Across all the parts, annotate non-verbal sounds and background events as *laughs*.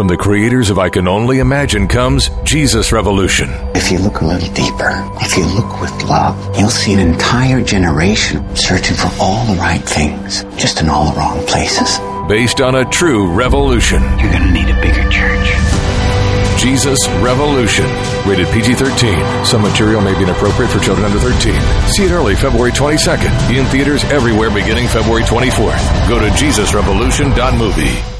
From the creators of I Can Only Imagine comes Jesus Revolution. If you look a little deeper, if you look with love, you'll see an entire generation searching for all the right things, just in all the wrong places. Based on a true revolution. You're going to need a bigger church. Jesus Revolution. Rated PG 13. Some material may be inappropriate for children under 13. See it early February 22nd. In theaters everywhere beginning February 24th. Go to JesusRevolution.movie.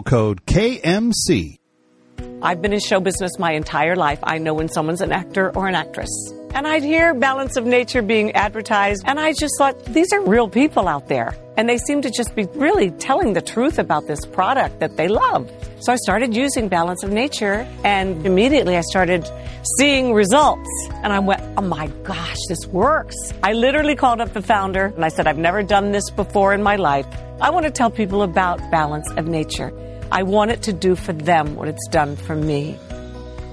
code KMC. I've been in show business my entire life. I know when someone's an actor or an actress. And I'd hear Balance of Nature being advertised, and I just thought, these are real people out there. And they seem to just be really telling the truth about this product that they love. So I started using Balance of Nature, and immediately I started seeing results. And I went, oh my gosh, this works. I literally called up the founder, and I said, I've never done this before in my life. I want to tell people about Balance of Nature. I want it to do for them what it's done for me.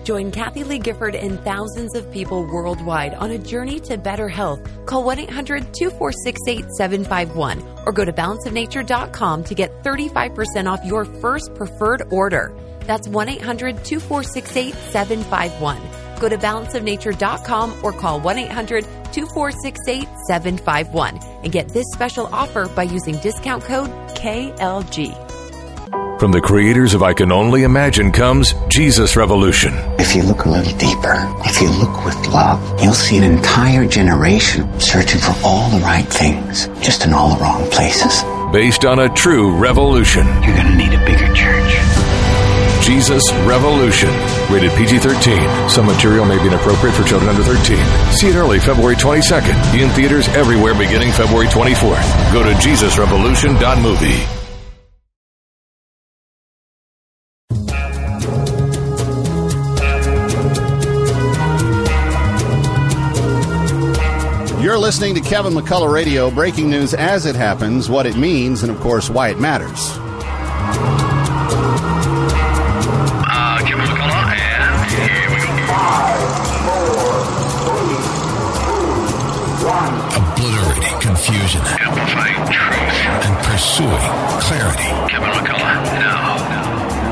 Join Kathie Lee Gifford and thousands of people worldwide on a journey to better health. Call 1 800 246 8751 or go to balanceofnature.com to get 35% off your first preferred order. That's 1 800 246 8751. Go to balanceofnature.com or call 1 800 246 8751 and get this special offer by using discount code KLG. From the creators of I Can Only Imagine comes Jesus Revolution. If you look a little deeper, if you look with love, you'll see an entire generation searching for all the right things, just in all the wrong places. Based on a true revolution. You're going to need a bigger church. Jesus Revolution. Rated PG 13. Some material may be inappropriate for children under 13. See it early February 22nd. In theaters everywhere beginning February 24th. Go to JesusRevolution.movie. listening to Kevin McCullough Radio, breaking news as it happens, what it means, and of course, why it matters. Uh, Kevin McCullough, and here we go. Obliterating confusion Amplifying truth. and pursuing clarity. Kevin McCullough, now.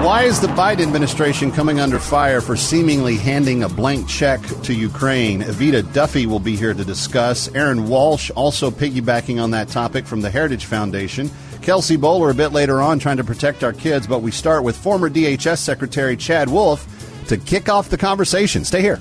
Why is the Biden administration coming under fire for seemingly handing a blank check to Ukraine? Evita Duffy will be here to discuss. Aaron Walsh also piggybacking on that topic from the Heritage Foundation. Kelsey Bolar a bit later on trying to protect our kids, but we start with former DHS Secretary Chad Wolf to kick off the conversation. Stay here.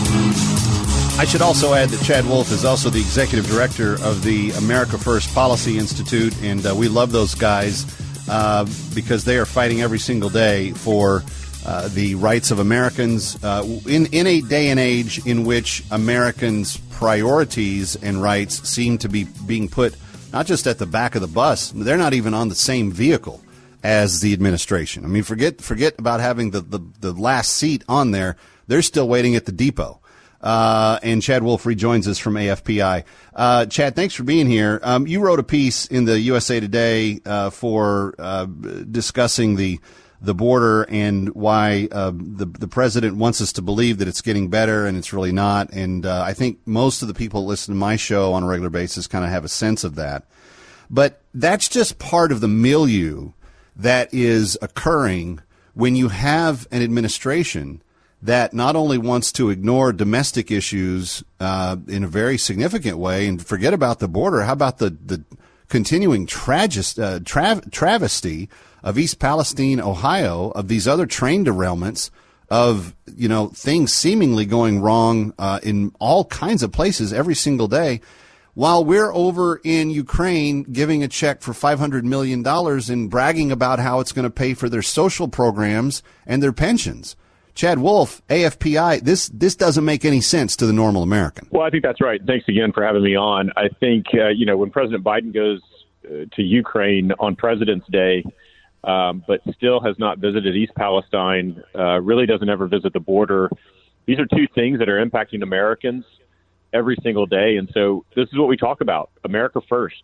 I should also add that Chad Wolf is also the executive director of the America First Policy Institute, and uh, we love those guys uh, because they are fighting every single day for uh, the rights of Americans uh, in in a day and age in which Americans' priorities and rights seem to be being put not just at the back of the bus; they're not even on the same vehicle as the administration. I mean, forget forget about having the, the, the last seat on there; they're still waiting at the depot. Uh, and Chad Wolf rejoins us from AFPI. Uh, Chad, thanks for being here. Um, you wrote a piece in the USA Today uh, for uh, discussing the the border and why uh, the the president wants us to believe that it's getting better and it's really not. And uh, I think most of the people that listen to my show on a regular basis kind of have a sense of that. But that's just part of the milieu that is occurring when you have an administration that not only wants to ignore domestic issues uh, in a very significant way and forget about the border. How about the the continuing tragis, uh, tra- travesty of East Palestine, Ohio, of these other train derailments, of you know things seemingly going wrong uh, in all kinds of places every single day. While we're over in Ukraine giving a check for $500 million and bragging about how it's going to pay for their social programs and their pensions. Chad Wolf, AFPI, this this doesn't make any sense to the normal American. Well, I think that's right. Thanks again for having me on. I think uh, you know when President Biden goes uh, to Ukraine on President's Day, um, but still has not visited East Palestine, uh, really doesn't ever visit the border. These are two things that are impacting Americans every single day, and so this is what we talk about: America first.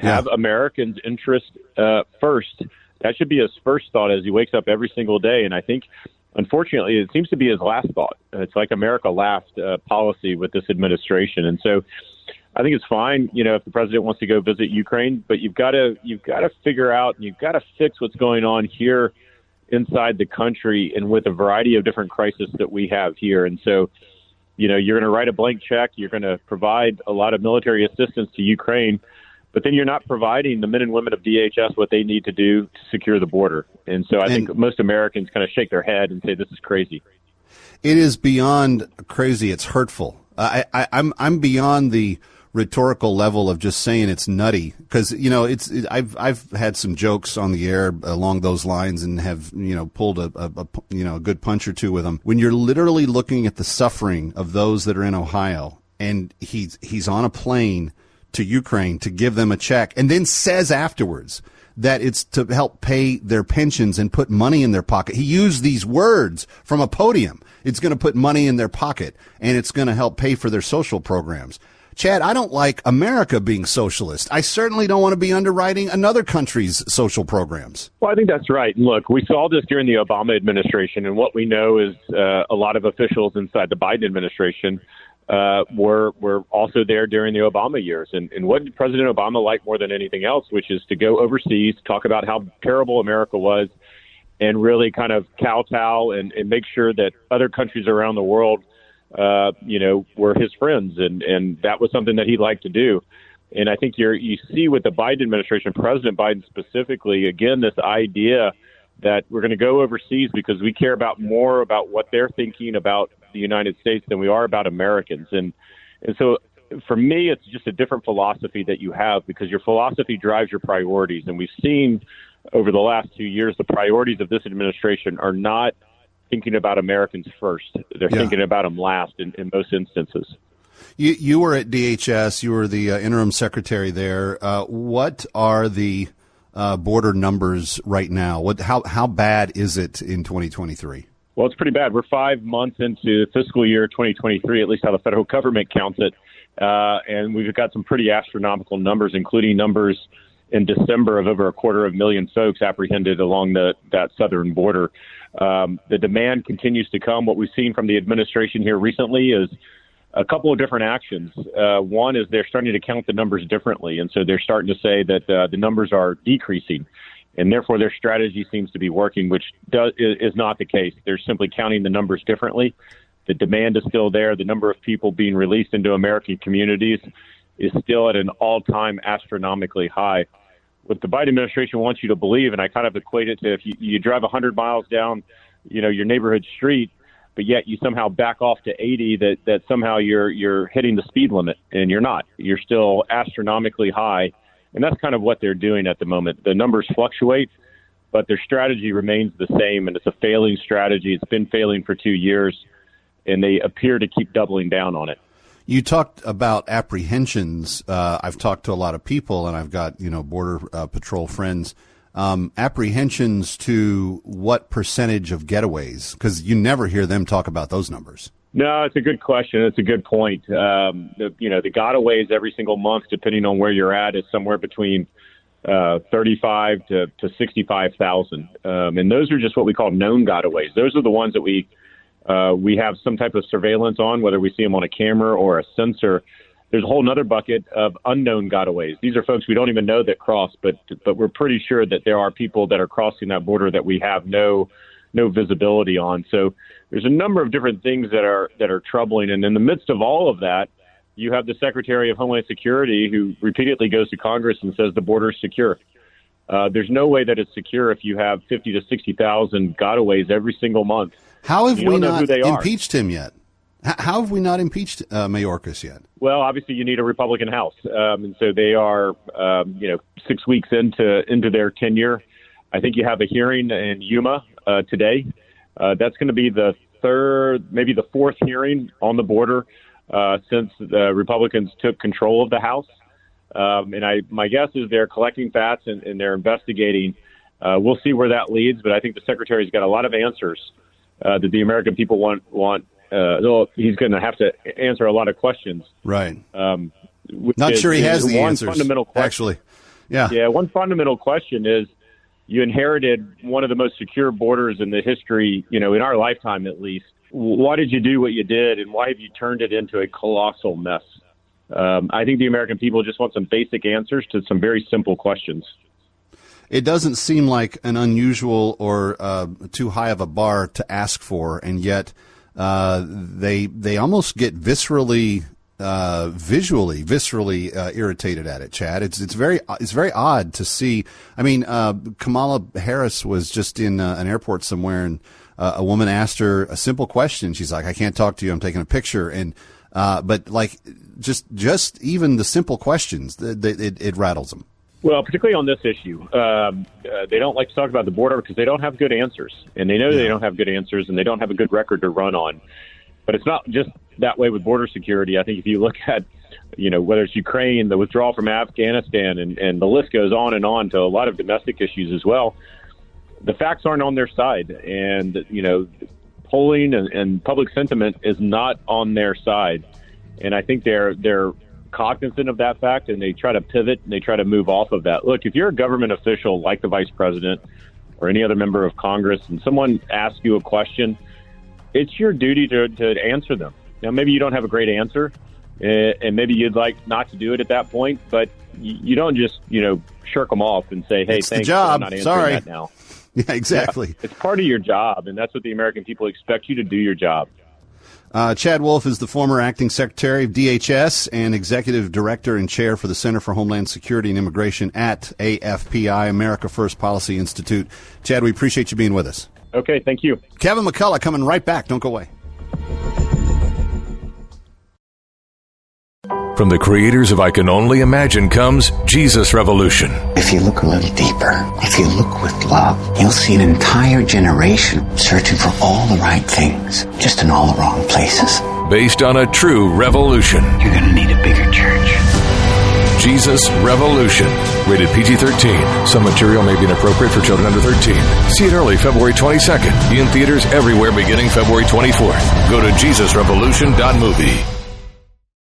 Have Americans' interest uh, first. That should be his first thought as he wakes up every single day. And I think unfortunately, it seems to be his last thought. It's like America last uh, policy with this administration, and so I think it's fine, you know, if the president wants to go visit Ukraine, but you've got to you've got to figure out, you've got to fix what's going on here inside the country, and with a variety of different crises that we have here, and so. You know, you're going to write a blank check. You're going to provide a lot of military assistance to Ukraine, but then you're not providing the men and women of DHS what they need to do to secure the border. And so I think most Americans kind of shake their head and say this is crazy. It is beyond crazy. It's hurtful. I, I, I'm I'm beyond the rhetorical level of just saying it's nutty because you know it's it, I've I've had some jokes on the air along those lines and have you know pulled a, a, a you know a good punch or two with them. When you're literally looking at the suffering of those that are in Ohio and he's he's on a plane to Ukraine to give them a check and then says afterwards that it's to help pay their pensions and put money in their pocket. He used these words from a podium. It's going to put money in their pocket and it's going to help pay for their social programs. Chad, I don't like America being socialist. I certainly don't want to be underwriting another country's social programs. Well, I think that's right. And look, we saw this during the Obama administration, and what we know is uh, a lot of officials inside the Biden administration uh, were were also there during the Obama years. And, and what did President Obama like more than anything else, which is to go overseas, talk about how terrible America was, and really kind of kowtow and, and make sure that other countries around the world, uh, you know, were his friends, and and that was something that he liked to do. And I think you're you see with the Biden administration, President Biden specifically, again, this idea that we're going to go overseas because we care about more about what they're thinking about the United States than we are about Americans. And and so for me, it's just a different philosophy that you have because your philosophy drives your priorities. And we've seen over the last two years the priorities of this administration are not thinking about Americans first; they're Yeah. thinking about them last in, in most instances. You, you were at DHS. You were the uh, interim secretary there. Uh, what are the uh, border numbers right now? What how how bad is it in 2023? Well, it's pretty bad. We're five months into fiscal year 2023, at least how the federal government counts it. Uh, and we've got some pretty astronomical numbers, including numbers in December of over a quarter of a million folks apprehended along the, that southern border. Um, the demand continues to come. What we've seen from the administration here recently is a couple of different actions. Uh, one is they're starting to count the numbers differently, and so they're starting to say that uh, the numbers are decreasing, and therefore their strategy seems to be working, which does, is not the case. They're simply counting the numbers differently. The demand is still there. The number of people being released into American communities is still at an all-time astronomically high. What the Biden administration wants you to believe, and I kind of equate it to if you, you drive 100 miles down, you know, your neighborhood street but yet you somehow back off to 80 that that somehow you're you're hitting the speed limit and you're not you're still astronomically high and that's kind of what they're doing at the moment the numbers fluctuate but their strategy remains the same and it's a failing strategy it's been failing for 2 years and they appear to keep doubling down on it you talked about apprehensions. Uh, I've talked to a lot of people, and I've got you know border uh, patrol friends um, apprehensions to what percentage of getaways? Because you never hear them talk about those numbers. No, it's a good question. It's a good point. Um, the, you know, the gotaways every single month, depending on where you're at, is somewhere between uh, 35 to, to 65,000. Um, and those are just what we call known gotaways. Those are the ones that we uh, we have some type of surveillance on, whether we see them on a camera or a sensor there's a whole other bucket of unknown gotaways. These are folks we don't even know that cross, but but we're pretty sure that there are people that are crossing that border that we have no no visibility on. So there's a number of different things that are that are troubling, and in the midst of all of that, you have the Secretary of Homeland Security who repeatedly goes to Congress and says the border is secure. Uh, there's no way that it's secure if you have 50 to 60,000 gotaways every single month. How have we not impeached him yet? How have we not impeached uh, Mayorkas yet? Well, obviously, you need a Republican House, um, and so they are, um, you know, six weeks into into their tenure. I think you have a hearing in Yuma uh, today. Uh, that's going to be the third, maybe the fourth hearing on the border uh, since the Republicans took control of the House. Um, and I, my guess is they're collecting facts and, and they're investigating. Uh, we'll see where that leads, but I think the secretary's got a lot of answers uh, that the American people want want uh, he's going to have to answer a lot of questions. Right. Um, Not is, sure he has the one answers. Fundamental question, actually, yeah. Yeah. One fundamental question is: you inherited one of the most secure borders in the history, you know, in our lifetime at least. Why did you do what you did, and why have you turned it into a colossal mess? Um, I think the American people just want some basic answers to some very simple questions. It doesn't seem like an unusual or uh, too high of a bar to ask for, and yet uh, they they almost get viscerally uh, visually, viscerally uh, irritated at it. Chad, it's it's very it's very odd to see. I mean, uh, Kamala Harris was just in uh, an airport somewhere, and uh, a woman asked her a simple question. She's like, "I can't talk to you. I'm taking a picture." And but like just just even the simple questions, it, it, it rattles them. Well, particularly on this issue, um, uh, they don't like to talk about the border because they don't have good answers, and they know yeah. they don't have good answers, and they don't have a good record to run on. But it's not just that way with border security. I think if you look at, you know, whether it's Ukraine, the withdrawal from Afghanistan, and, and the list goes on and on to a lot of domestic issues as well, the facts aren't on their side, and you know, polling and, and public sentiment is not on their side, and I think they're they're cognizant of that fact and they try to pivot and they try to move off of that. Look, if you're a government official like the vice president or any other member of Congress and someone asks you a question, it's your duty to, to answer them. Now, maybe you don't have a great answer eh, and maybe you'd like not to do it at that point, but you don't just, you know, shirk them off and say, hey, it's thanks, the job. I'm not answering Sorry. that now. *laughs* Yeah, exactly. Yeah, it's part of your job, and that's what the American people expect you to do your job. Uh, Chad Wolf is the former acting secretary of DHS and executive director and chair for the Center for Homeland Security and Immigration at AFPI, America First Policy Institute. Chad, we appreciate you being with us. Okay, thank you. Kevin McCullough coming right back. Don't go away. From the creators of I Can Only Imagine comes Jesus Revolution. If you look a little deeper, if you look with love, you'll see an entire generation searching for all the right things, just in all the wrong places. Based on a true revolution. You're going to need a bigger church. Jesus Revolution. Rated PG 13. Some material may be inappropriate for children under 13. See it early February 22nd. In theaters everywhere beginning February 24th. Go to JesusRevolution.movie.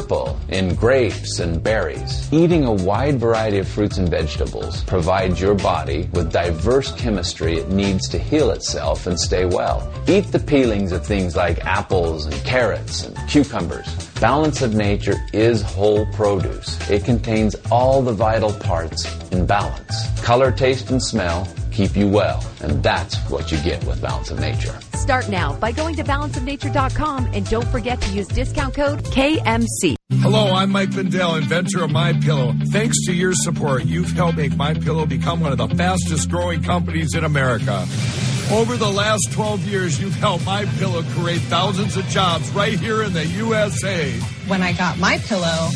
purple in grapes and berries. Eating a wide variety of fruits and vegetables provides your body with diverse chemistry it needs to heal itself and stay well. Eat the peelings of things like apples and carrots and cucumbers. Balance of Nature is whole produce. It contains all the vital parts in balance. Color, taste, and smell keep you well, and that's what you get with Balance of Nature. Start now by going to balanceofnature.com and don't forget to use discount code KMC. Hello, I'm Mike Lindell, inventor of My Pillow. Thanks to your support, you've helped make My Pillow become one of the fastest growing companies in America. Over the last 12 years, you've helped My Pillow create thousands of jobs right here in the USA. When I got my pillow,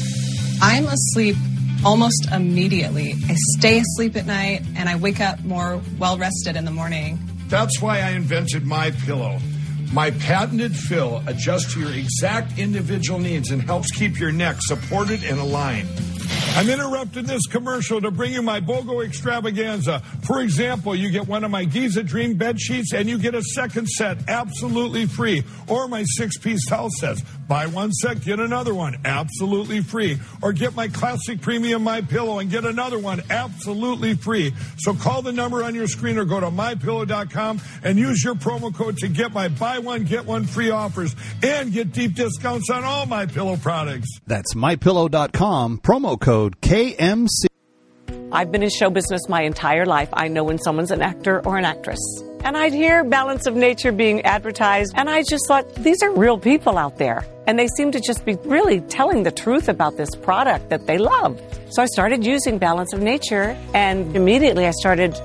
I'm asleep almost immediately. I stay asleep at night and I wake up more well rested in the morning. That's why I invented My Pillow. My patented fill adjusts to your exact individual needs and helps keep your neck supported and aligned. I'm interrupting this commercial to bring you my BOGO extravaganza. For example, you get one of my Giza Dream bed sheets and you get a second set absolutely free. Or my six piece towel sets. Buy one set, get another one absolutely free. Or get my classic premium My Pillow and get another one absolutely free. So call the number on your screen or go to mypillow.com and use your promo code to get my buy one get one free offers and get deep discounts on all my pillow products. That's mypillow.com, promo code KMC. I've been in show business my entire life. I know when someone's an actor or an actress. And I'd hear Balance of Nature being advertised, and I just thought, these are real people out there. And they seem to just be really telling the truth about this product that they love. So I started using Balance of Nature, and immediately I started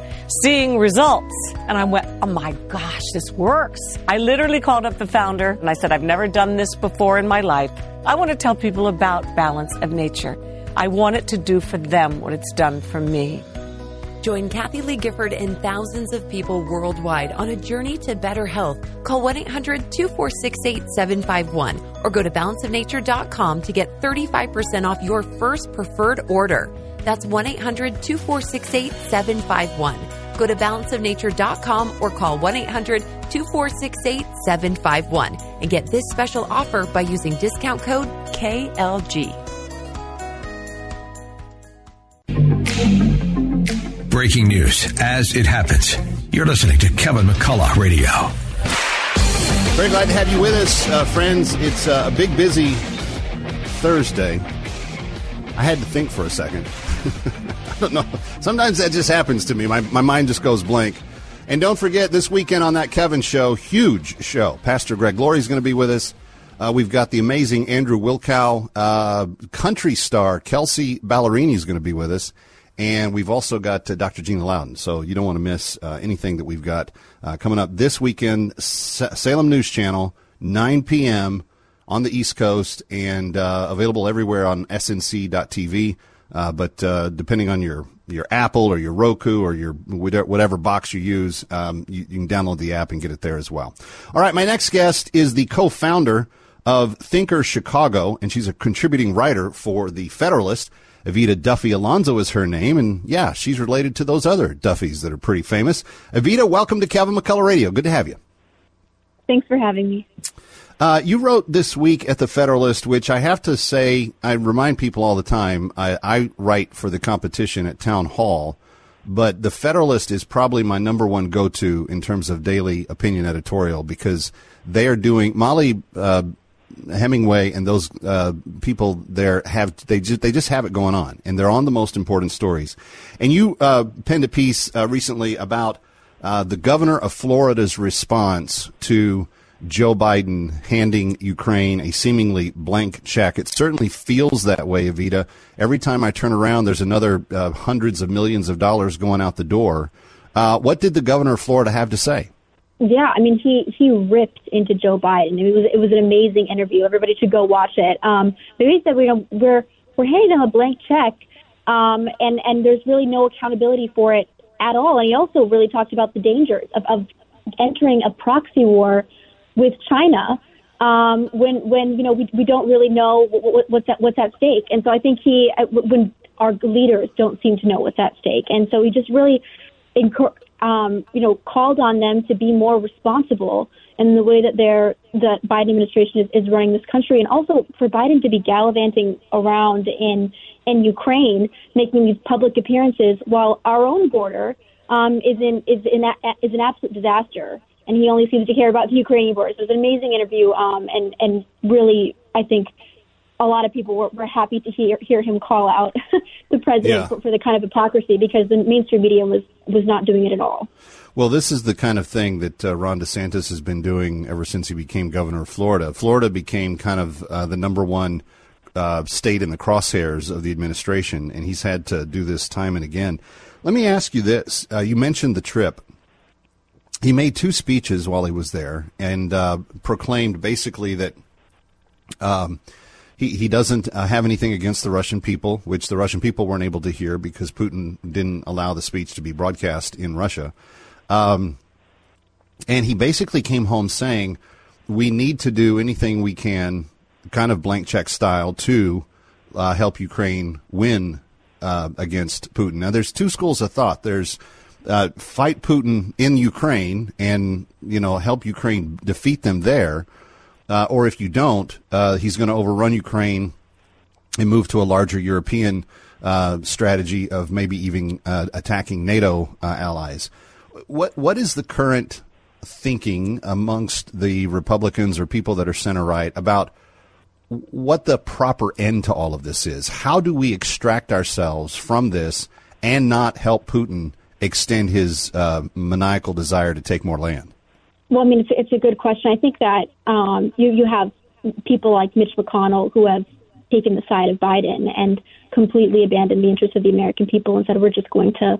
seeing results. And I went, oh my gosh, this works. I literally called up the founder, and I said, I've never done this before in my life. I want to tell people about Balance of Nature. I want it to do for them what it's done for me. Join Kathie Lee Gifford and thousands of people worldwide on a journey to better health. Call 1 800 246 8751 or go to balanceofnature.com to get 35% off your first preferred order. That's 1 800 246 8751. Go to balanceofnature.com or call 1 800 246 8751 and get this special offer by using discount code KLG. Breaking news as it happens. You're listening to Kevin McCullough Radio. Very glad to have you with us, uh, friends. It's uh, a big, busy Thursday. I had to think for a second. *laughs* I don't know. Sometimes that just happens to me. My, my mind just goes blank. And don't forget, this weekend on that Kevin show, huge show. Pastor Greg Laurie is going to be with us. Uh, we've got the amazing Andrew Wilkow, uh, country star Kelsea Ballerini is going to be with us. And we've also got uh, Dr. Gina Loudon. So you don't want to miss uh, anything that we've got uh, coming up this weekend. Sa- Salem News Channel, 9 p.m. on the East Coast and uh, available everywhere on snc.tv. Uh, but uh, depending on your, your Apple or your Roku or your whatever box you use, um, you, you can download the app and get it there as well. All right, my next guest is the co-founder of Thinker Chicago, and she's a contributing writer for The Federalist. Evita Duffy Alonso is her name, and yeah, she's related to those other Duffys that are pretty famous. Evita, welcome to Kevin McCullough Radio. Good to have you. Thanks for having me. Uh, you wrote this week at the Federalist, which I have to say, I remind people all the time. I, I write for the competition at Town Hall, but the Federalist is probably my number one go-to in terms of daily opinion editorial because they are doing Mollie uh, Hemingway and those uh, people there have they just they just have it going on, and they're on the most important stories. And you uh, penned a piece uh, recently about uh, the governor of Florida's response to Joe Biden handing Ukraine a seemingly blank check. It certainly feels that way, Evita. Every time I turn around, there's another uh, hundreds of millions of dollars going out the door. Uh, what did the governor of Florida have to say? Yeah, I mean, he he ripped into Joe Biden. It was it was an amazing interview. Everybody should go watch it. Um, but he said, you know, we're we're handing them a blank check, um, and and there's really no accountability for it at all. And he also really talked about the dangers of, of entering a proxy war with China um, when when you know we we don't really know what, what's at what's at stake. And so I think he uh, when our leaders don't seem to know what's at stake, and so he just really. Encouraged um, you know, called on them to be more responsible in the way that they're the Biden administration is, is running this country, and also for Biden to be gallivanting around in in Ukraine, making these public appearances while our own border um, is in is in is an absolute disaster, and he only seems to care about the Ukrainian border. So it was an amazing interview, um, and and really, I think a lot of people were, were happy to hear hear him call out *laughs* the president Yeah. for, for the kind of hypocrisy because the mainstream media was was not doing it at all. Well, this is the kind of thing that uh, Ron DeSantis has been doing ever since he became governor of Florida. Florida became kind of uh, the number one uh, state in the crosshairs of the administration, and he's had to do this time and again. Let me ask you this: uh, You mentioned the trip. He made two speeches while he was there, and uh, proclaimed basically that. Um, he, he doesn't uh, have anything against the Russian people, which the Russian people weren't able to hear because Putin didn't allow the speech to be broadcast in Russia. Um, and he basically came home saying, we need to do anything we can, kind of blank check style, to uh, help Ukraine win uh, against Putin. Now, there's two schools of thought. There's uh, fight Putin in Ukraine and, you know, help Ukraine defeat them there. Uh, or if you don't, uh, he's going to overrun Ukraine and move to a larger European uh, strategy of maybe even uh, attacking NATO uh, allies. What what is the current thinking amongst the Republicans or people that are center right about what the proper end to all of this is? How do we extract ourselves from this and not help Putin extend his uh, maniacal desire to take more land? Well, I mean, it's, it's a good question. I think that um, you you have people like Mitch McConnell who have taken the side of Biden and completely abandoned the interests of the American people and said we're just going to,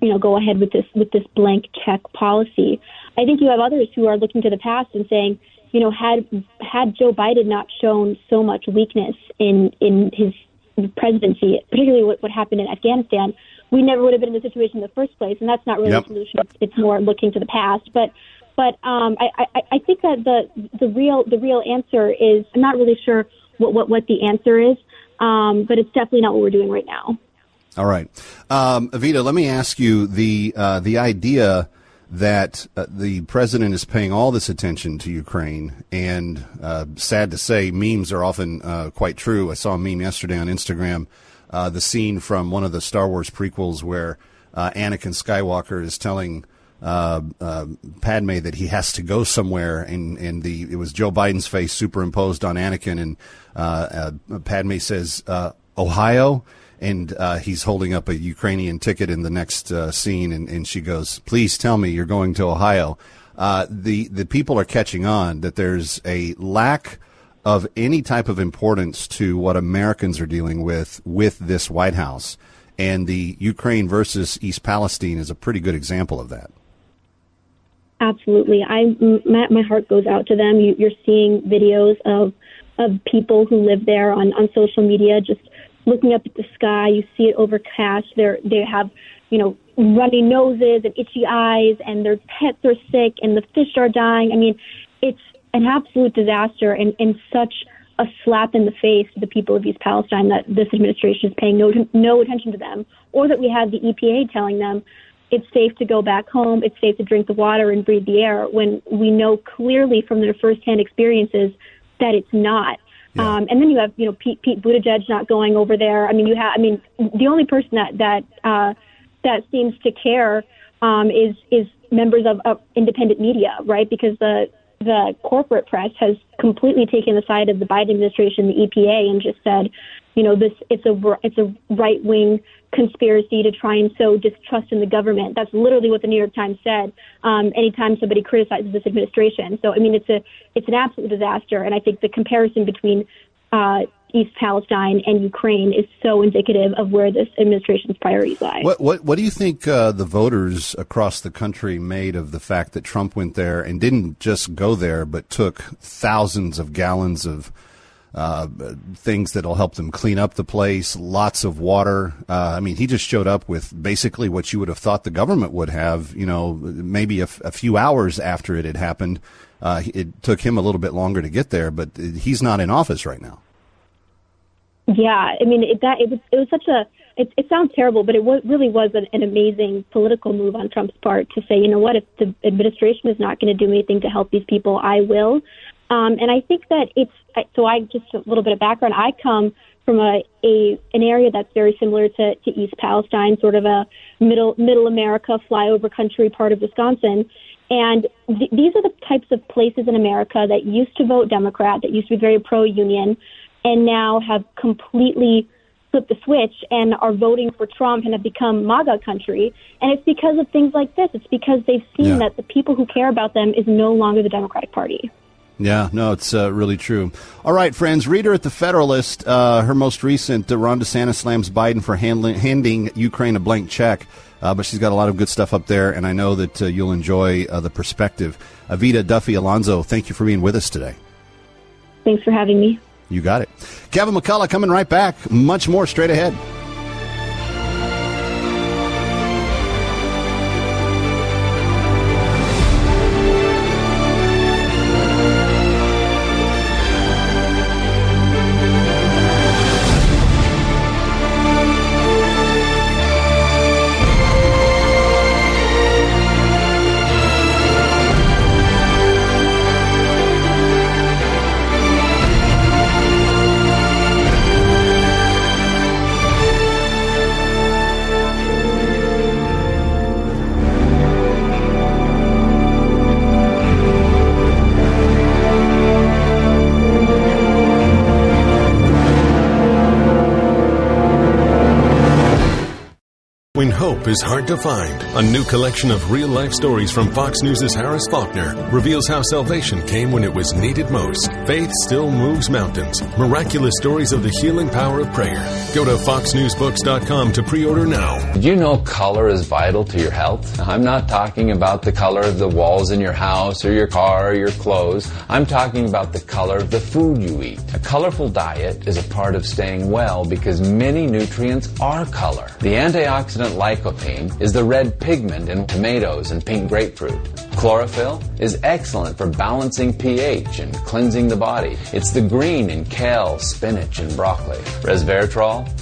you know, go ahead with this with this blank check policy. I think you have others who are looking to the past and saying, you know, had had Joe Biden not shown so much weakness in in his presidency, particularly what, what happened in Afghanistan, we never would have been in the situation in the first place. And that's not really Yep. a solution. It's, it's more looking to the past. But but um, I, I, I think that the the real the real answer is I'm not really sure what what, what the answer is, um, but it's definitely not what we're doing right now. All right, um, Evita. Let me ask you the uh, the idea that uh, the president is paying all this attention to Ukraine, and uh, sad to say, memes are often uh, quite true. I saw a meme yesterday on Instagram, uh, the scene from one of the Star Wars prequels where uh, Anakin Skywalker is telling uh, uh, Padme that he has to go somewhere, and, and the it was Joe Biden's face superimposed on Anakin, and uh, uh, Padme says uh, Ohio, and uh, he's holding up a Ukrainian ticket in the next scene, and, and she goes, "Please tell me you're going to Ohio." Uh, the the people are catching on that there's a lack of any type of importance to what Americans are dealing with with this White House. And the Ukraine versus East Palestine is a pretty good example of that. Absolutely. I my, my heart goes out to them. You, you're seeing videos of of people who live there on on social media, just looking up at the sky. You see it overcast. They're they have you know runny noses and itchy eyes, and their pets are sick, and the fish are dying. I mean, it's an absolute disaster, and and such a slap in the face to the people of East Palestine that this administration is paying no no attention to them, or that we have the EPA telling them it's safe to go back home, it's safe to drink the water and breathe the air when we know clearly from their firsthand experiences that it's not. Um, and then you have, you know, Pete, Pete Buttigieg not going over there. I mean, you have, I mean, the only person that, that, uh, that seems to care, um, is, is members of, of independent media, right? Because the, the corporate press has completely taken the side of the Biden administration, the EPA, and just said, you know, this it's a it's a right wing conspiracy to try and sow distrust in the government. That's literally what the New York Times said. Um, anytime somebody criticizes this administration, so I mean, it's a it's an absolute disaster. And I think the comparison between uh, East Palestine and Ukraine is so indicative of where this administration's priorities lie. What what what do you think uh, the voters across the country made of the fact that Trump went there and didn't just go there, but took thousands of gallons of uh, things that'll help them clean up the place, lots of water. Uh, I mean, he just showed up with basically what you would have thought the government would have. You know, maybe a, f- a few hours after it had happened. Uh, it took him a little bit longer to get there, but he's not in office right now. Yeah, I mean it, that it was it was such a it, it sounds terrible, but it was, really was an, an amazing political move on Trump's part to say, you know what, if the administration is not going to do anything to help these people, I will. Um, and I think that it's so. I just a little bit of background. I come from a, a an area that's very similar to, to East Palestine, sort of a middle middle America flyover country part of Wisconsin. And th- these are the types of places in America that used to vote Democrat, that used to be very pro union, and now have completely flipped the switch and are voting for Trump and have become MAGA country. And it's because of things like this. It's because they've seen yeah. that the people who care about them is no longer the Democratic Party. Yeah, no, it's uh, really true. All right, friends, Reader at the Federalist. Uh, her most recent, uh, Ron DeSantis slams Biden for handling, handing Ukraine a blank check. Uh, but she's got a lot of good stuff up there, and I know that uh, you'll enjoy uh, the perspective. Evita Duffy Alonso, thank you for being with us today. Thanks for having me. You got it. Kevin McCullough coming right back. Much more straight ahead. Is hard to find. A new collection of real life stories from Fox News' Harris Faulkner reveals how salvation came when it was needed most. Faith still moves mountains. Miraculous stories of the healing power of prayer. Go to foxnewsbooks.com to pre order now. Did you know color is vital to your health? I'm not talking about the color of the walls in your house or your car or your clothes. I'm talking about the color of the food you eat. A colorful diet is a part of staying well because many nutrients are color. The antioxidant lycopene is the red pigment in tomatoes and pink grapefruit. Chlorophyll is excellent for balancing pH and cleansing the body. It's the green in kale, spinach, and broccoli. Resveratrol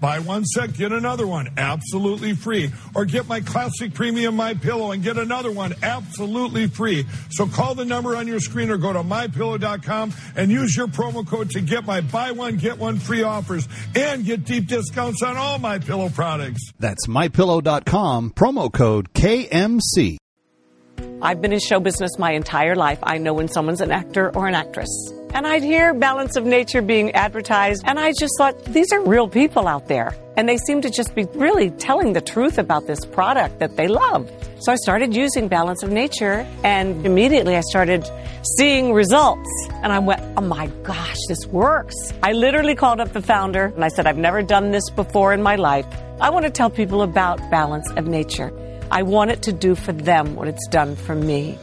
Buy one set, get another one absolutely free. Or get my classic premium My Pillow and get another one absolutely free. So call the number on your screen or go to mypillow.com and use your promo code to get my buy one get one free offers and get deep discounts on all my pillow products. That's mypillow.com promo code KMC. I've been in show business my entire life. I know when someone's an actor or an actress. And I'd hear Balance of Nature being advertised, and I just thought, these are real people out there. And they seem to just be really telling the truth about this product that they love. So I started using Balance of Nature, and immediately I started seeing results. And I went, oh my gosh, this works. I literally called up the founder and I said, I've never done this before in my life. I want to tell people about Balance of Nature. I want it to do for them what it's done for me.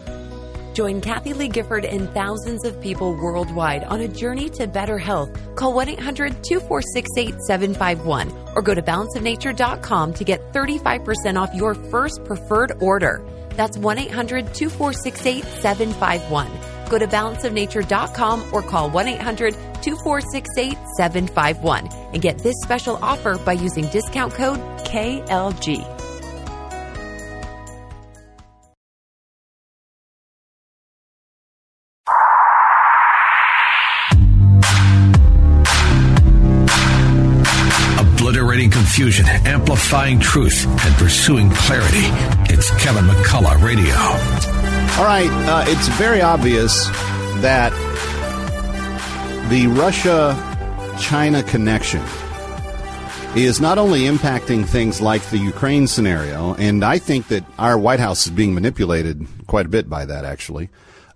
Join Kathie Lee Gifford and thousands of people worldwide on a journey to better health. Call 1 800 246 8751 or go to balanceofnature.com to get 35% off your first preferred order. That's 1 800 246 8751. Go to balanceofnature.com or call 1 800 246 8751 and get this special offer by using discount code KLG. Confusion, amplifying truth, and pursuing clarity. It's Kevin McCullough Radio. All right, uh, it's very obvious that the Russia China connection is not only impacting things like the Ukraine scenario, and I think that our White House is being manipulated quite a bit by that, actually.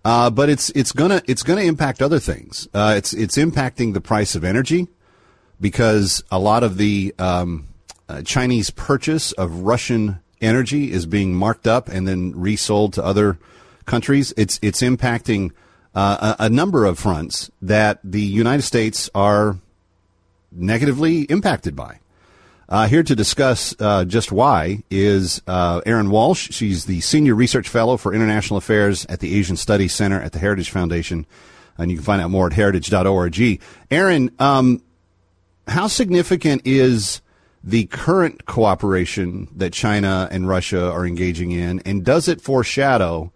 Uh, but it's it's gonna it's gonna impact other things. Uh, it's it's impacting the price of energy because a lot of the um, uh, Chinese purchase of Russian energy is being marked up and then resold to other countries. It's it's impacting uh, a, a, number of fronts that the United States are negatively impacted by. Uh, here to discuss uh, just why is uh, Erin Walsh. She's the senior research fellow for international affairs at the Asian Studies Center at the Heritage Foundation, and you can find out more at heritage.org. Erin, um, how significant is the current cooperation that China and Russia are engaging in, and does it foreshadow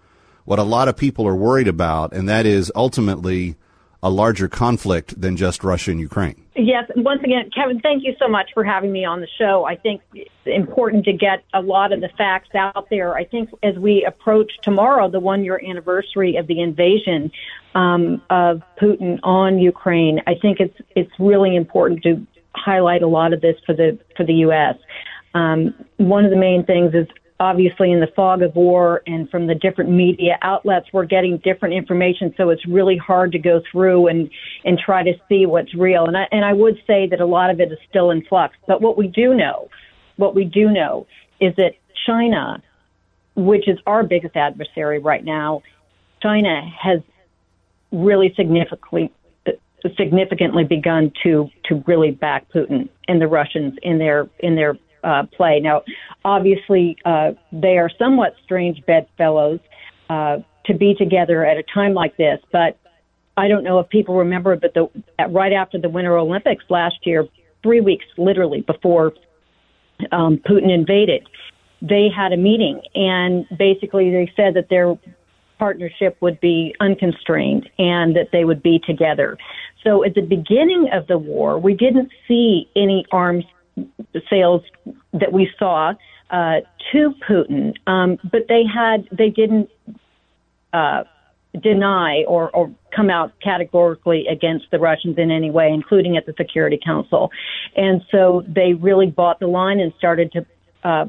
what a lot of people are worried about, and that is ultimately a larger conflict than just Russia and Ukraine? Yes, once again, Kevin, thank you so much for having me on the show. I think it's important to get a lot of the facts out there. I think as we approach tomorrow, the one year anniversary of the invasion um, of Putin on Ukraine, I think it's it's really important to highlight a lot of this for the for the U.S. Um, one of the main things is obviously in the fog of war and from the different media outlets we're getting different information so it's really hard to go through and and try to see what's real and I and I would say that a lot of it is still in flux but what we do know what we do know is that China which is our biggest adversary right now China has really significantly significantly begun to to really back Putin and the Russians in their in their uh, play. Now, obviously, uh, they are somewhat strange bedfellows uh, to be together at a time like this. But I don't know if people remember, but the right after the Winter Olympics last year, three weeks literally before um, Putin invaded, they had a meeting, and basically they said that their partnership would be unconstrained and that they would be together. So at the beginning of the war, we didn't see any arms sales that we saw uh, to Putin, um, but they had they didn't uh, deny or, or come out categorically against the Russians in any way, including at the Security Council, and so they really bought the line and started to. Uh,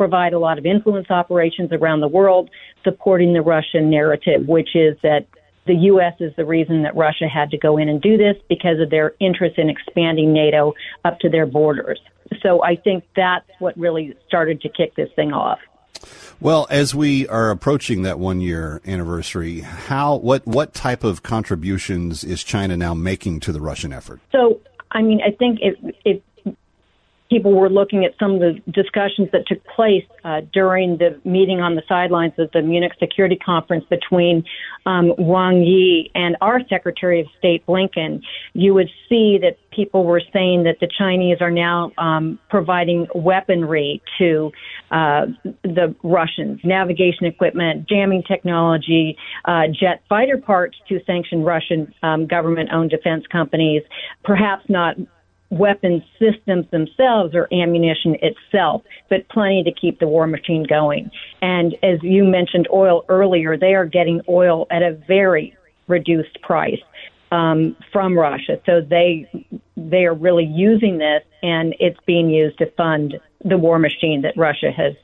provide a lot of influence operations around the world supporting the Russian narrative, which is that the U.S. is the reason that Russia had to go in and do this because of their interest in expanding NATO up to their borders. So I think that's what really started to kick this thing off. Well, as we are approaching that one year anniversary, how what what type of contributions is China now making to the Russian effort? So, I mean, I think it it people were looking at some of the discussions that took place uh, during the meeting on the sidelines of the Munich Security Conference between um, Wang Yi and our Secretary of State Blinken, you would see that people were saying that the Chinese are now um, providing weaponry to uh, the Russians, navigation equipment, jamming technology, uh, jet fighter parts to sanctioned Russian um, government-owned defense companies, perhaps not weapon systems themselves or ammunition itself, but plenty to keep the war machine going. And as you mentioned oil earlier, they are getting oil at a very reduced price um, from Russia. So they they are really using this, and it's being used to fund the war machine that Russia has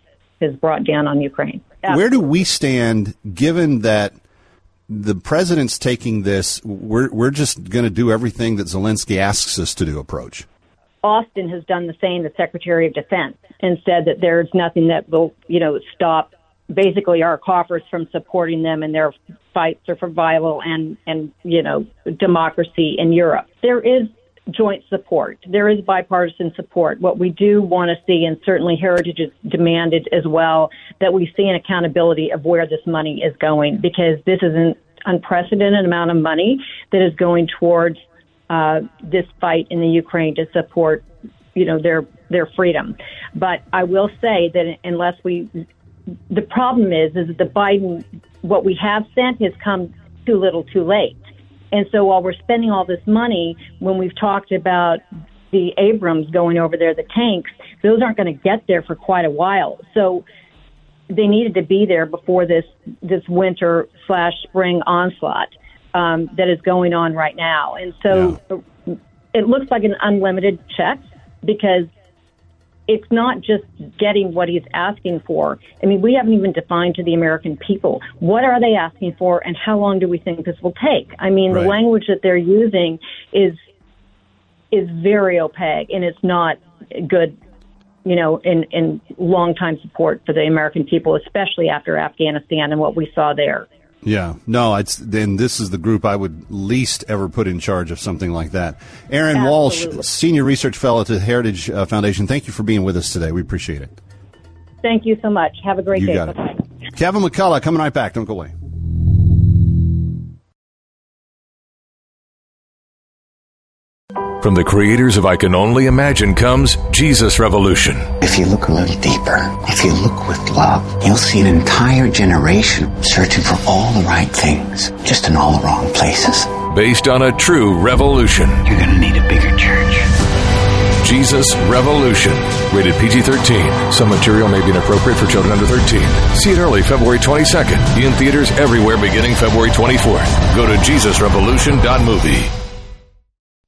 has brought down on Ukraine. Where do we stand, given that the president's taking this? We're we're just going to do everything that Zelensky asks us to do. Approach. Austin has done the same, the Secretary of Defense, and said that there's nothing that will, you know, stop basically our coffers from supporting them in their fights for survival and, and, you know, democracy in Europe. There is joint support. There is bipartisan support. What we do want to see, and certainly Heritage has demanded as well, that we see an accountability of where this money is going because this is an unprecedented amount of money that is going towards uh, this fight in the Ukraine to support, you know, their their freedom. But I will say that unless we, the problem is, is that the Biden, what we have sent has come too little, too late. And so while we're spending all this money, when we've talked about the Abrams going over there, the tanks, those aren't going to get there for quite a while. So they needed to be there before this this winter slash spring onslaught um, that is going on right now. And so yeah. it looks like an unlimited check because it's not just getting what he's asking for. I mean, we haven't even defined to the American people what are they asking for and how long do we think this will take. I mean, right. the language that they're using is is very opaque and it's not good you know, in, in long time support for the American people, especially after Afghanistan and what we saw there. Yeah, no, it's then this is the group I would least ever put in charge of something like that. Erin Absolutely. Walsh, senior research fellow at the Heritage uh, Foundation. Thank you for being with us today. We appreciate it. Thank you so much. Have a great you day. Got it. Kevin McCullough coming right back. Don't go away. From the creators of I Can Only Imagine comes Jesus Revolution. If you look a little deeper, if you look with love, you'll see an entire generation searching for all the right things, just in all the wrong places. Based on a true revolution. You're going to need a bigger church. Jesus Revolution. Rated PG 13. Some material may be inappropriate for children under 13. See it early February 22nd. In theaters everywhere beginning February 24th. Go to JesusRevolution.movie.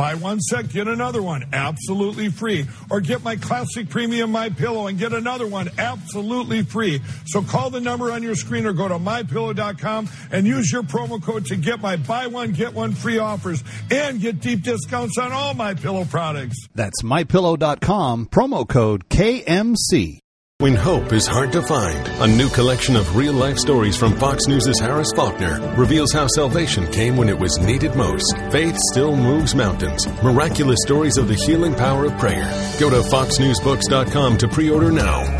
Buy one set, get another one absolutely free. Or get my classic premium My Pillow and get another one absolutely free. So call the number on your screen or go to mypillow.com and use your promo code to get my buy one get one free offers and get deep discounts on all my pillow products. That's mypillow.com promo code KMC. When hope is hard to find, a new collection of real life stories from Fox News' Harris Faulkner reveals how salvation came when it was needed most. Faith still moves mountains. Miraculous stories of the healing power of prayer. Go to foxnewsbooks.com to pre order now.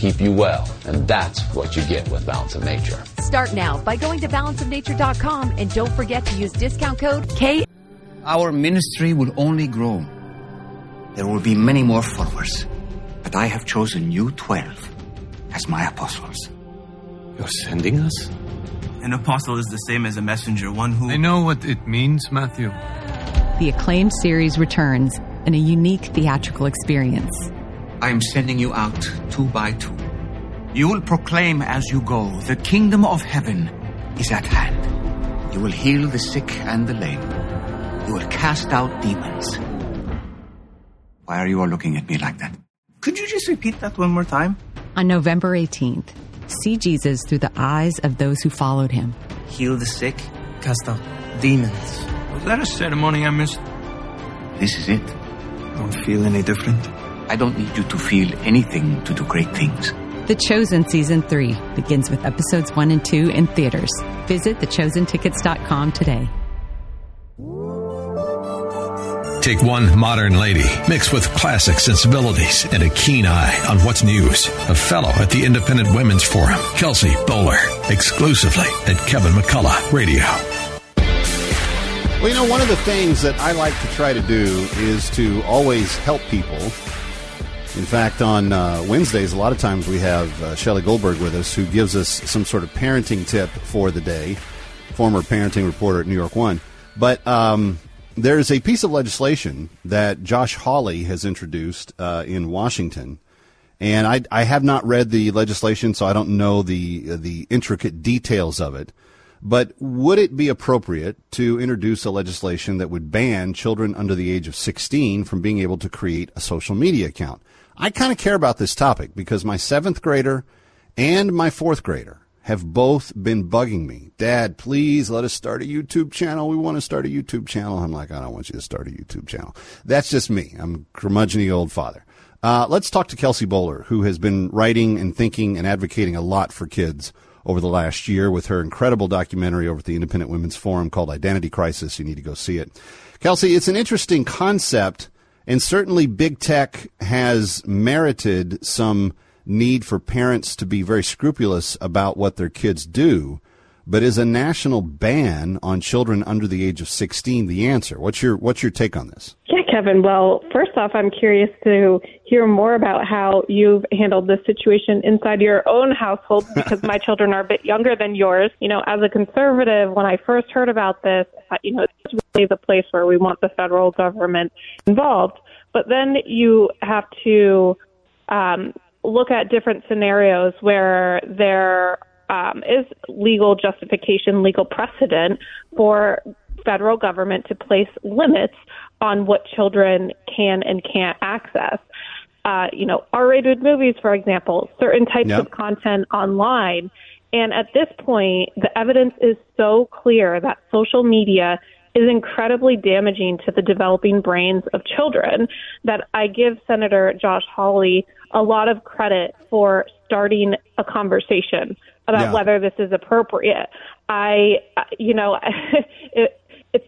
keep you well, and that's what you get with Balance of Nature. Start now by going to balanceofnature.com and don't forget to use discount code K. Our ministry will only grow. There will be many more followers, but I have chosen you 12 as my apostles. You're sending us? An apostle is the same as a messenger, one who. I know what it means, Matthew. The acclaimed series returns in a unique theatrical experience. I am sending you out two by two. You will proclaim as you go, the kingdom of heaven is at hand. You will heal the sick and the lame. You will cast out demons. Why are you all looking at me like that? Could you just repeat that one more time? On November 18th, see Jesus through the eyes of those who followed him. Heal the sick, cast out demons. Was that a ceremony I missed? This is it. Don't feel any different. I don't need you to feel anything to do great things. The Chosen Season 3 begins with episodes 1 and 2 in theaters. Visit thechosentickets.com today. Take one modern lady mixed with classic sensibilities and a keen eye on what's news. A fellow at the Independent Women's Forum, Kelsey Bolar, exclusively at Kevin McCullough Radio. Well, you know, one of the things that I like to try to do is to always help people. In fact, on uh, Wednesdays, a lot of times we have uh, Shelley Goldberg with us who gives us some sort of parenting tip for the day, former parenting reporter at New York One. But um, there's a piece of legislation that Josh Hawley has introduced uh, in Washington. And I, I have not read the legislation, so I don't know the the intricate details of it. But would it be appropriate to introduce a legislation that would ban children under the age of 16 from being able to create a social media account? I kind of care about this topic because my seventh grader and my fourth grader have both been bugging me. Dad, please let us start a YouTube channel. We want to start a YouTube channel. I'm like, I don't want you to start a YouTube channel. That's just me. I'm curmudgeony old father. Uh, let's talk to Kelsey Bolar, who has been writing and thinking and advocating a lot for kids over the last year with her incredible documentary over at the Independent Women's Forum called Identity Crisis. You need to go see it. Kelsey, it's an interesting concept, and certainly big tech has merited some need for parents to be very scrupulous about what their kids do. But is a national ban on children under the age of 16 the answer? What's your what's your take on this? Yeah, Kevin. Well, first off, I'm curious to hear more about how you've handled this situation inside your own household *laughs* because my children are a bit younger than yours. You know, as a conservative, when I first heard about this, I thought, you know, it's really the place where we want the federal government involved. But then you have to um, look at different scenarios where there um, is legal justification, legal precedent for federal government to place limits on what children can and can't access. Uh, you know, R-rated movies, for example, certain types Yep. of content online. And at this point, the evidence is so clear that social media is incredibly damaging to the developing brains of children that I give Senator Josh Hawley a lot of credit for starting a conversation about Yeah. whether this is appropriate. I, you know, *laughs* it, it's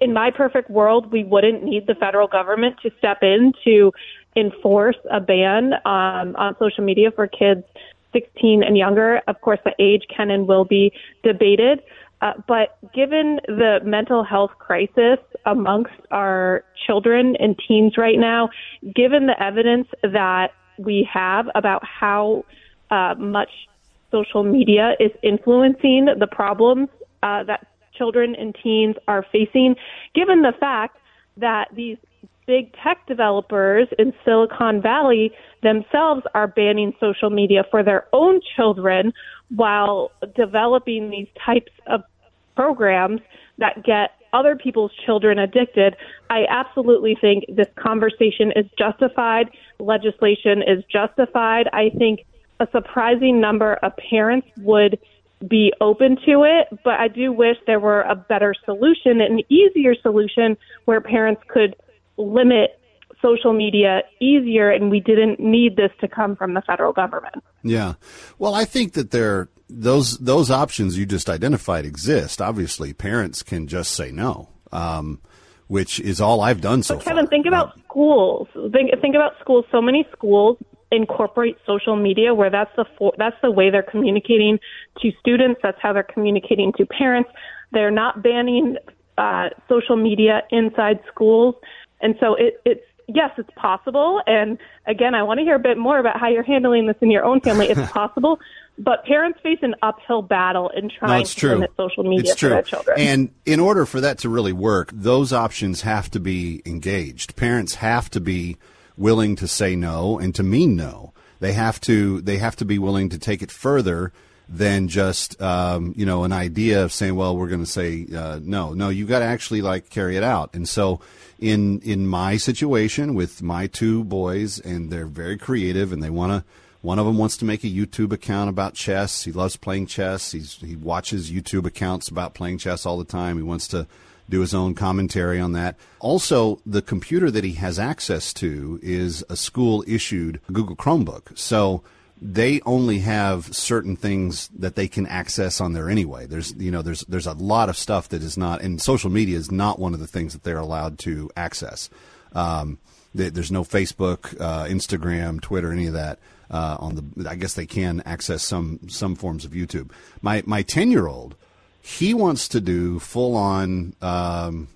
in my perfect world, we wouldn't need the federal government to step in to enforce a ban um, on social media for kids 16 and younger. Of course, the age can and will be debated. Uh, but given the mental health crisis amongst our children and teens right now, given the evidence that we have about how uh, much social media is influencing the problems uh, that children and teens are facing, given the fact that these big tech developers in Silicon Valley themselves are banning social media for their own children while developing these types of programs that get other people's children addicted, I absolutely think this conversation is justified. Legislation is justified. I think a surprising number of parents would be open to it, but I do wish there were a better solution, an easier solution where parents could limit social media easier and we didn't need this to come from the federal government. Yeah. Well, I think that there those those options you just identified exist. Obviously, parents can just say no, um, which is all I've done so But Kevin, think about schools. Think think about schools. So many schools incorporate social media where that's the for, that's the way they're communicating to students. That's how they're communicating to parents. They're not banning uh, social media inside schools. And so it, it's yes it's possible. And again i want to hear a bit more about how you're handling this in your own family. It's *laughs* possible. But parents face an uphill battle in trying no, to true. limit social media it's true. for their children. And in order for that to really work, those options have to be engaged. Parents have to be willing to say no and to mean no. They have to they have to be willing to take it further than just um, you know an idea of saying, well, we're going to say uh, no. No, You've got to actually like carry it out. And so in in my situation with my two boys, and they're very creative, and they want to. One of them wants to make a YouTube account about chess. He loves playing chess. He's, he watches YouTube accounts about playing chess all the time. He wants to do his own commentary on that. Also, the computer that he has access to is a school issued Google Chromebook. So they only have certain things that they can access on there anyway. There's, you know, there's, there's a lot of stuff that is not, and social media is not one of the things that they're allowed to access. Um, there- there's no Facebook, uh, Instagram, Twitter, any of that. Uh, on the, I guess they can access some some forms of YouTube. My my ten year old, he wants to do full on, um,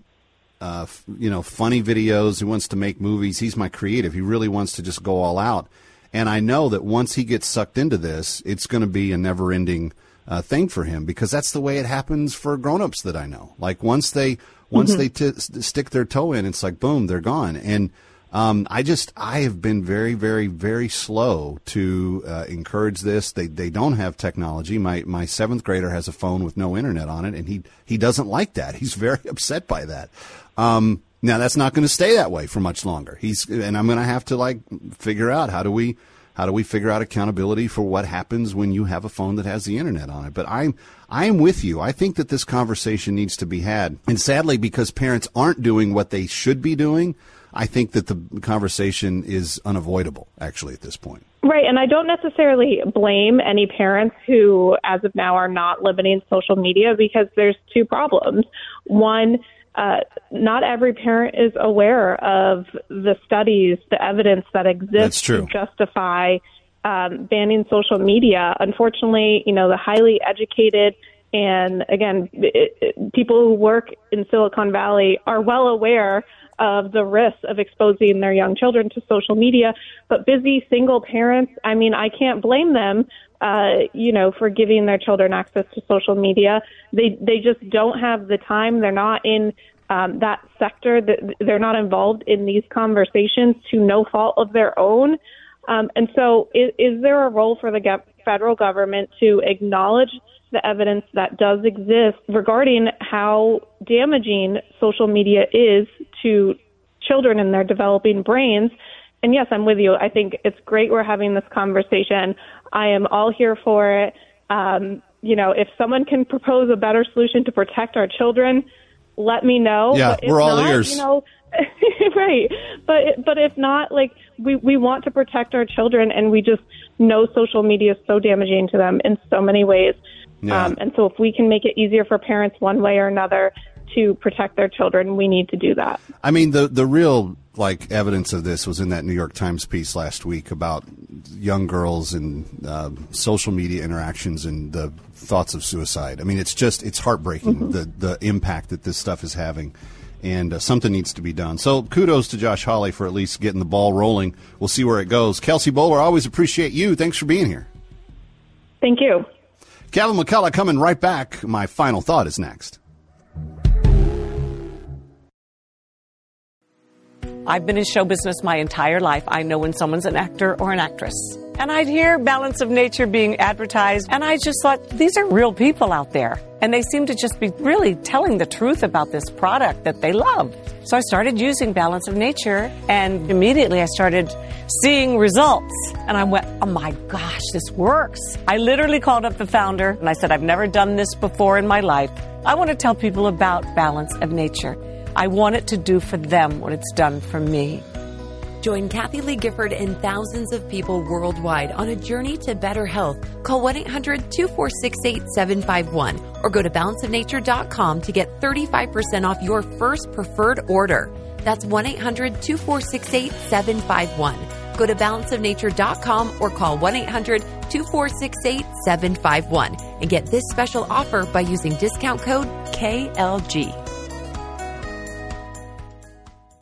uh, you know, funny videos. He wants to make movies. He's my creative. He really wants to just go all out. And I know that once he gets sucked into this, it's going to be a never ending uh, thing for him because that's the way it happens for grown-ups that I know. Like once they once Mhm. they t- stick their toe in, it's like boom, they're gone. And um, I just I have been very very very slow to uh, encourage this. They they don't have technology. My my seventh grader has a phone with no internet on it, and he he doesn't like that. He's *laughs* very upset by that. Um, now that's not going to stay that way for much longer. He's and I'm going to have to like figure out how do we how do we figure out accountability for what happens when you have a phone that has the internet on it? But I'm I'm with you. I think that this conversation needs to be had. And sadly because parents aren't doing what they should be doing, I think that the conversation is unavoidable actually at this point. Right, and I don't necessarily blame any parents who, as of now, are not limiting social media because there's two problems. One, uh, not every parent is aware of the studies, the evidence that exists to justify um, banning social media. Unfortunately, you know, the highly educated and again, it, it, people who work in Silicon Valley are well aware of the risks of exposing their young children to social media. But busy single parents, I mean, I can't blame them, uh, you know, for giving their children access to social media. They they just don't have the time. They're not in um, that sector. They're not involved in these conversations to no fault of their own. Um, and so, is, is there a role for the federal government to acknowledge the evidence that does exist regarding how damaging social media is to children and their developing brains? And yes, I'm with you. I think it's great we're having this conversation. I am all here for it. Um, you know, if someone can propose a better solution to protect our children, let me know. Yeah, we're all not, ears. You know, *laughs* right. But but if not, like we we want to protect our children, and we just know social media is so damaging to them in so many ways. Yeah. Um, and so if we can make it easier for parents one way or another to protect their children, we need to do that. I mean, the the real like evidence of this was in that New York Times piece last week about young girls and uh, social media interactions and the thoughts of suicide. I mean, it's just it's heartbreaking Mhm. the the impact that this stuff is having. And uh, something needs to be done. So kudos to Josh Hawley for at least getting the ball rolling. We'll see where it goes. Kelsey Bolar, always appreciate you. Thanks for being here. Thank you. Kevin McCullough coming right back. My final thought is next. I've been in show business my entire life. I know when someone's an actor or an actress. And I'd hear Balance of Nature being advertised, and I just thought, these are real people out there. And they seem to just be really telling the truth about this product that they love. So I started using Balance of Nature, and immediately I started seeing results. And I went, oh my gosh, this works. I literally called up the founder, and I said, I've never done this before in my life. I want to tell people about Balance of Nature. I want it to do for them what it's done for me. Join Kathie Lee Gifford and thousands of people worldwide on a journey to better health. Call 1 800 246 8751 or go to balanceofnature.com to get 35% off your first preferred order. That's 1 800 246 8751. Go to balanceofnature.com or call 1 800 2468 751 and get this special offer by using discount code KLG.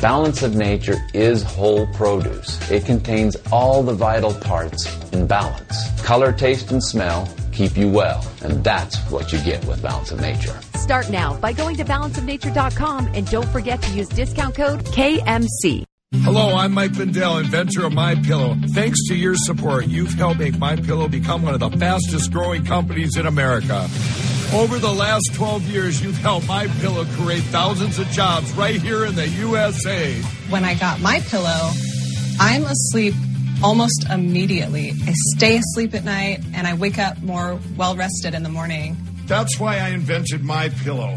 Balance of Nature is whole produce. It contains all the vital parts in balance. Color, taste, and smell keep you well, and that's what you get with Balance of Nature. Start now by going to balanceofnature.com and don't forget to use discount code KMC. Hello, I'm Mike Lindell, inventor of My Pillow. Thanks to your support, you've helped make My Pillow become one of the fastest growing companies in America. Over the last 12 years, you've helped My Pillow create thousands of jobs right here in the USA. When I got my pillow, I'm asleep almost immediately. I stay asleep at night and I wake up more well rested in the morning. That's why I invented My Pillow.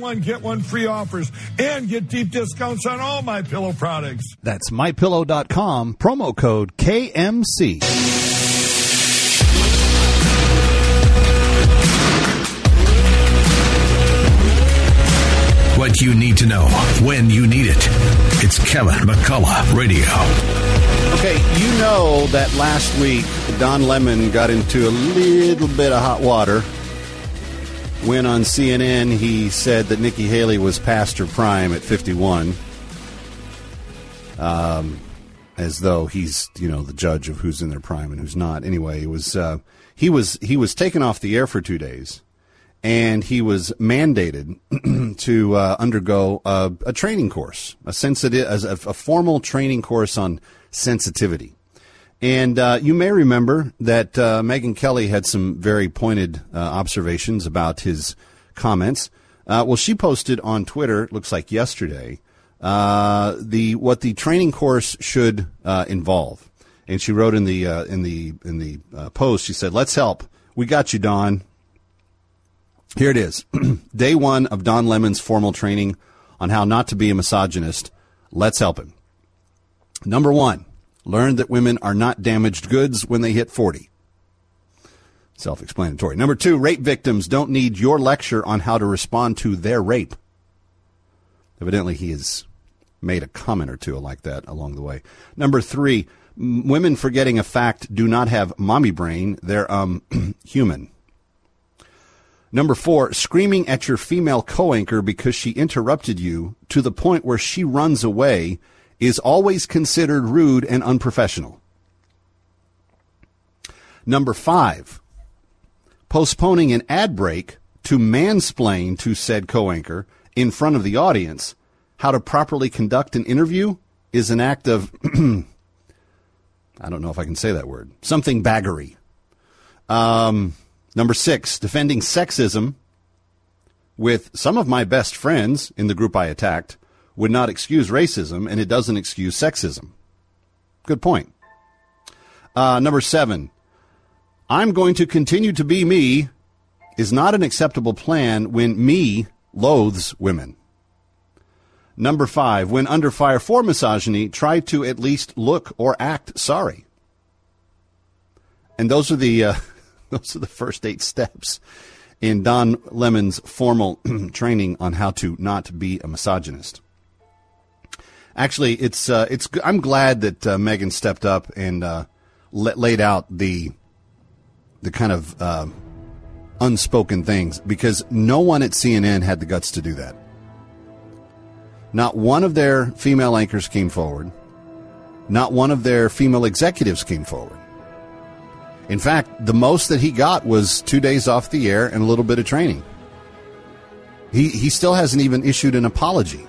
one get one free offers and get deep discounts on all my pillow products. That's mypillow.com, promo code KMC. What you need to know when you need it. It's Kevin McCullough Radio. Okay, you know that last week Don Lemon got into a little bit of hot water when on CNN he said that Nikki Haley was past her prime at 51. Um, as though he's you know the judge of who's in their prime and who's not. Anyway, it was uh, he was he was taken off the air for two days, and he was mandated *clears throat* to uh, undergo a, a training course, a sensitive, a, a formal training course on sensitivity. And uh, you may remember that uh, Megyn Kelly had some very pointed uh, observations about his comments. Uh, well, she posted on Twitter, looks like yesterday, uh, the what the training course should uh, involve. And she wrote in the in the in the post, she said, "Let's help. We got you, Don." Here it is. *clears throat* Day one of Don Lemon's formal training on how not to be a misogynist. Let's help him. Number one, learn that women are not damaged goods when they hit 40. Self explanatory. Number two, rape victims don't need your lecture on how to respond to their rape. Evidently, he has made a comment or two like that along the way. Number three, women forgetting a fact do not have mommy brain. They're um, *clears throat* human. Number four, screaming at your female co anchor because she interrupted you to the point where she runs away is always considered rude and unprofessional. Number five, postponing an ad break to mansplain to said co anchor in front of the audience how to properly conduct an interview is an act of, *clears throat* I don't know if I can say that word, something baggery. Um, number six, defending sexism with some of my best friends in the group I attacked would not excuse racism, and it doesn't excuse sexism. Good point. Uh, number seven, I'm going to continue to be me is not an acceptable plan when me loathes women. Number five, when under fire for misogyny, try to at least look or act sorry. And those are the uh, *laughs* those are the first eight steps in Don Lemon's formal *clears throat* training on how to not be a misogynist. Actually, it's uh, it's I'm glad that uh, Megyn stepped up and uh, la- laid out the the kind of uh, unspoken things because no one at CNN had the guts to do that. Not one of their female anchors came forward. Not one of their female executives came forward. In fact, the most that he got was two days off the air and a little bit of training. He, he still hasn't even issued an apology.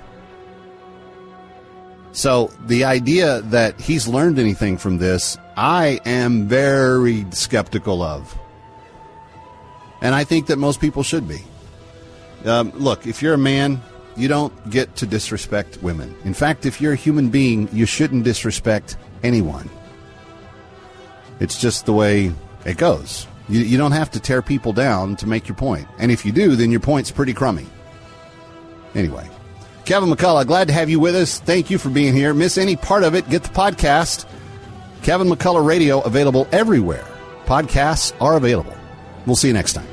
So the idea that he's learned anything from this, I am very skeptical of. And I think that most people should be. Um, look, if you're a man, you don't get to disrespect women. In fact, if you're a human being, you shouldn't disrespect anyone. It's just the way it goes. You, you don't have to tear people down to make your point. And if you do, then your point's pretty crummy. Anyway, Kevin McCullough, glad to have you with us. Thank you for being here. Miss any part of it, get the podcast. Kevin McCullough Radio available everywhere. Podcasts are available. We'll see you next time.